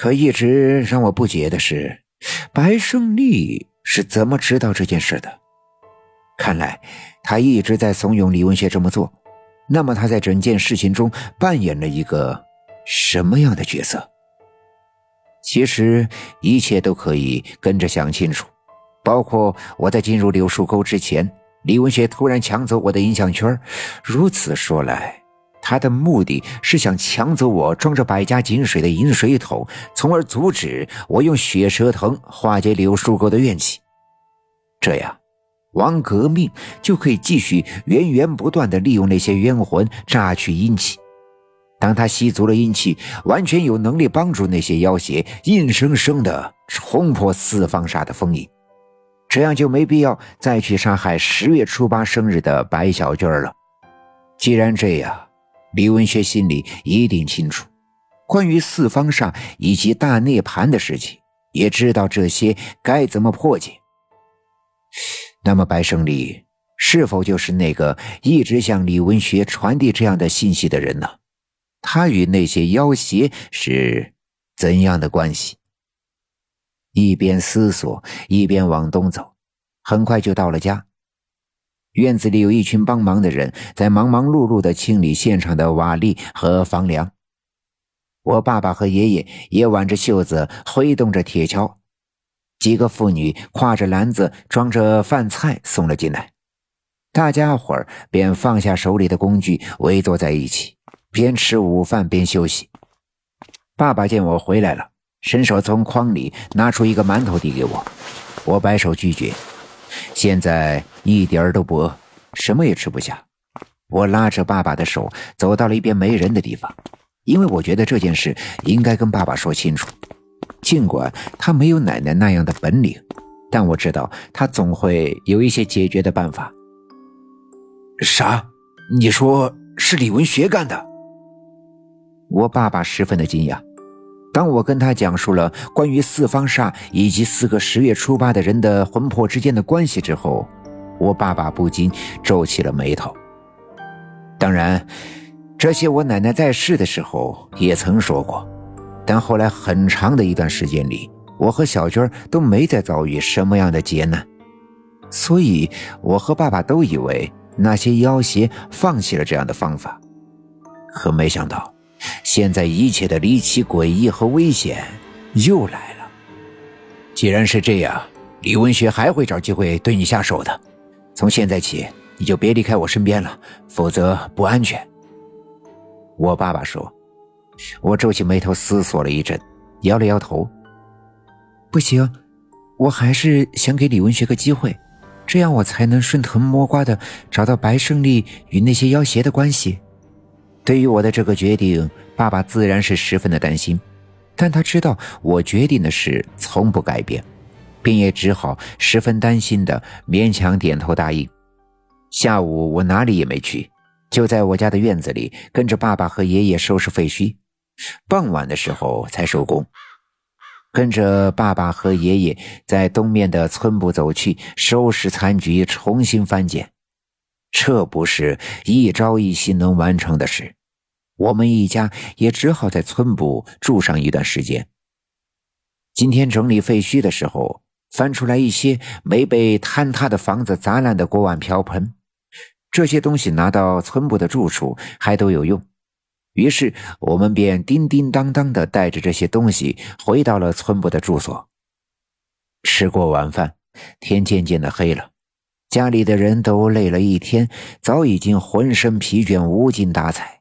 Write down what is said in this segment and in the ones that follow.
可一直让我不解的是，白胜利是怎么知道这件事的？看来他一直在怂恿李文学这么做。那么他在整件事情中扮演了一个什么样的角色？其实一切都可以跟着想清楚，包括我在进入柳树沟之前，李文学突然抢走我的音像圈。如此说来。他的目的是想抢走我装着百家井水的饮水桶，从而阻止我用血蛇藤化解柳树沟的怨气。这样，王革命就可以继续源源不断的利用那些冤魂榨取阴气。当他吸足了阴气，完全有能力帮助那些妖邪硬生生的冲破四方煞的封印。这样就没必要再去杀害十月初八生日的白小军了。既然这样。李文学心里一定清楚，关于四方煞以及大涅槃的事情，也知道这些该怎么破解。那么，白胜利是否就是那个一直向李文学传递这样的信息的人呢？他与那些妖邪是怎样的关系？一边思索，一边往东走，很快就到了家。院子里有一群帮忙的人在忙忙碌碌地清理现场的瓦砾和房梁。我爸爸和爷爷也挽着袖子挥动着铁锹，几个妇女挎着篮子装着饭菜送了进来。大家伙儿便放下手里的工具，围坐在一起，边吃午饭边休息。爸爸见我回来了，伸手从筐里拿出一个馒头递给我，我摆手拒绝。现在一点儿都不饿，什么也吃不下。我拉着爸爸的手走到了一边没人的地方，因为我觉得这件事应该跟爸爸说清楚。尽管他没有奶奶那样的本领，但我知道他总会有一些解决的办法。啥？你说是李文学干的？我爸爸十分的惊讶。当我跟他讲述了关于四方煞以及四个十月初八的人的魂魄之间的关系之后，我爸爸不禁皱起了眉头。当然，这些我奶奶在世的时候也曾说过，但后来很长的一段时间里，我和小娟都没再遭遇什么样的劫难，所以我和爸爸都以为那些妖邪放弃了这样的方法，可没想到。现在一切的离奇、诡异和危险又来了。既然是这样，李文学还会找机会对你下手的。从现在起，你就别离开我身边了，否则不安全。我爸爸说。我皱起眉头思索了一阵，摇了摇头。不行，我还是想给李文学个机会，这样我才能顺藤摸瓜的找到白胜利与那些妖邪的关系。对于我的这个决定，爸爸自然是十分的担心，但他知道我决定的事从不改变，便也只好十分担心的勉强点头答应。下午我哪里也没去，就在我家的院子里跟着爸爸和爷爷收拾废墟，傍晚的时候才收工。跟着爸爸和爷爷在东面的村部走去，收拾残局，重新翻建。这不是一朝一夕能完成的事。我们一家也只好在村部住上一段时间。今天整理废墟的时候，翻出来一些没被坍塌的房子砸烂的锅碗瓢盆，这些东西拿到村部的住处还都有用。于是我们便叮叮当当的带着这些东西回到了村部的住所。吃过晚饭，天渐渐的黑了，家里的人都累了一天，早已经浑身疲倦，无精打采。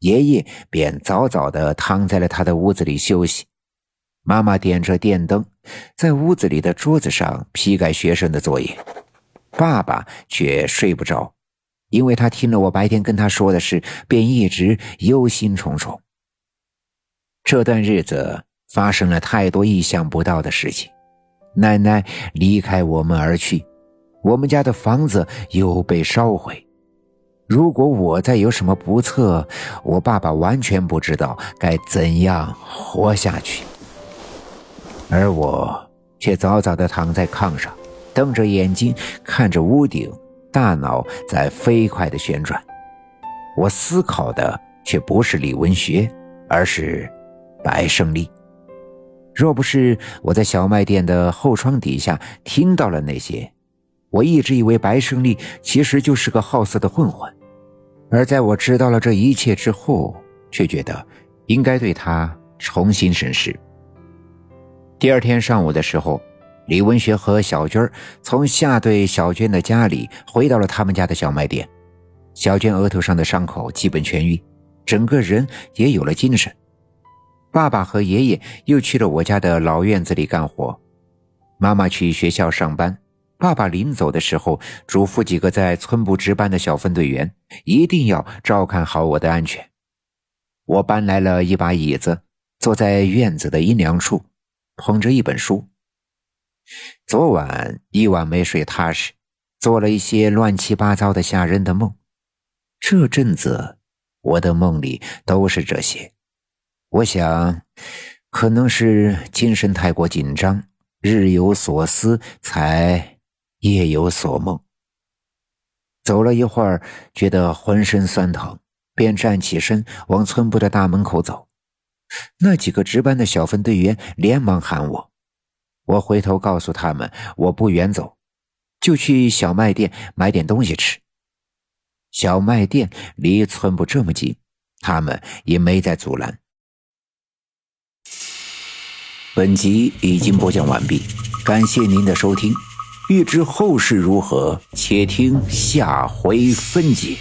爷爷便早早的躺在了他的屋子里休息，妈妈点着电灯，在屋子里的桌子上批改学生的作业。爸爸却睡不着，因为他听了我白天跟他说的事，便一直忧心忡忡。这段日子发生了太多意想不到的事情，奶奶离开我们而去，我们家的房子又被烧毁。如果我再有什么不测，我爸爸完全不知道该怎样活下去，而我却早早的躺在炕上，瞪着眼睛看着屋顶，大脑在飞快的旋转。我思考的却不是李文学，而是白胜利。若不是我在小卖店的后窗底下听到了那些，我一直以为白胜利其实就是个好色的混混。而在我知道了这一切之后，却觉得应该对他重新审视。第二天上午的时候，李文学和小娟从夏队小娟的家里回到了他们家的小卖店。小娟额头上的伤口基本痊愈，整个人也有了精神。爸爸和爷爷又去了我家的老院子里干活，妈妈去学校上班。爸爸临走的时候嘱咐几个在村部值班的小分队员，一定要照看好我的安全。我搬来了一把椅子，坐在院子的阴凉处，捧着一本书。昨晚一晚没睡踏实，做了一些乱七八糟的吓人的梦。这阵子，我的梦里都是这些。我想，可能是精神太过紧张，日有所思，才夜有所梦。走了一会儿，觉得浑身酸疼，便站起身往村部的大门口走。那几个值班的小分队员连忙喊我，我回头告诉他们我不远走，就去小卖店买点东西吃。小卖店离村部这么近，他们也没再阻拦。本集已经播讲完毕，感谢您的收听。欲知后事如何，且听下回分解。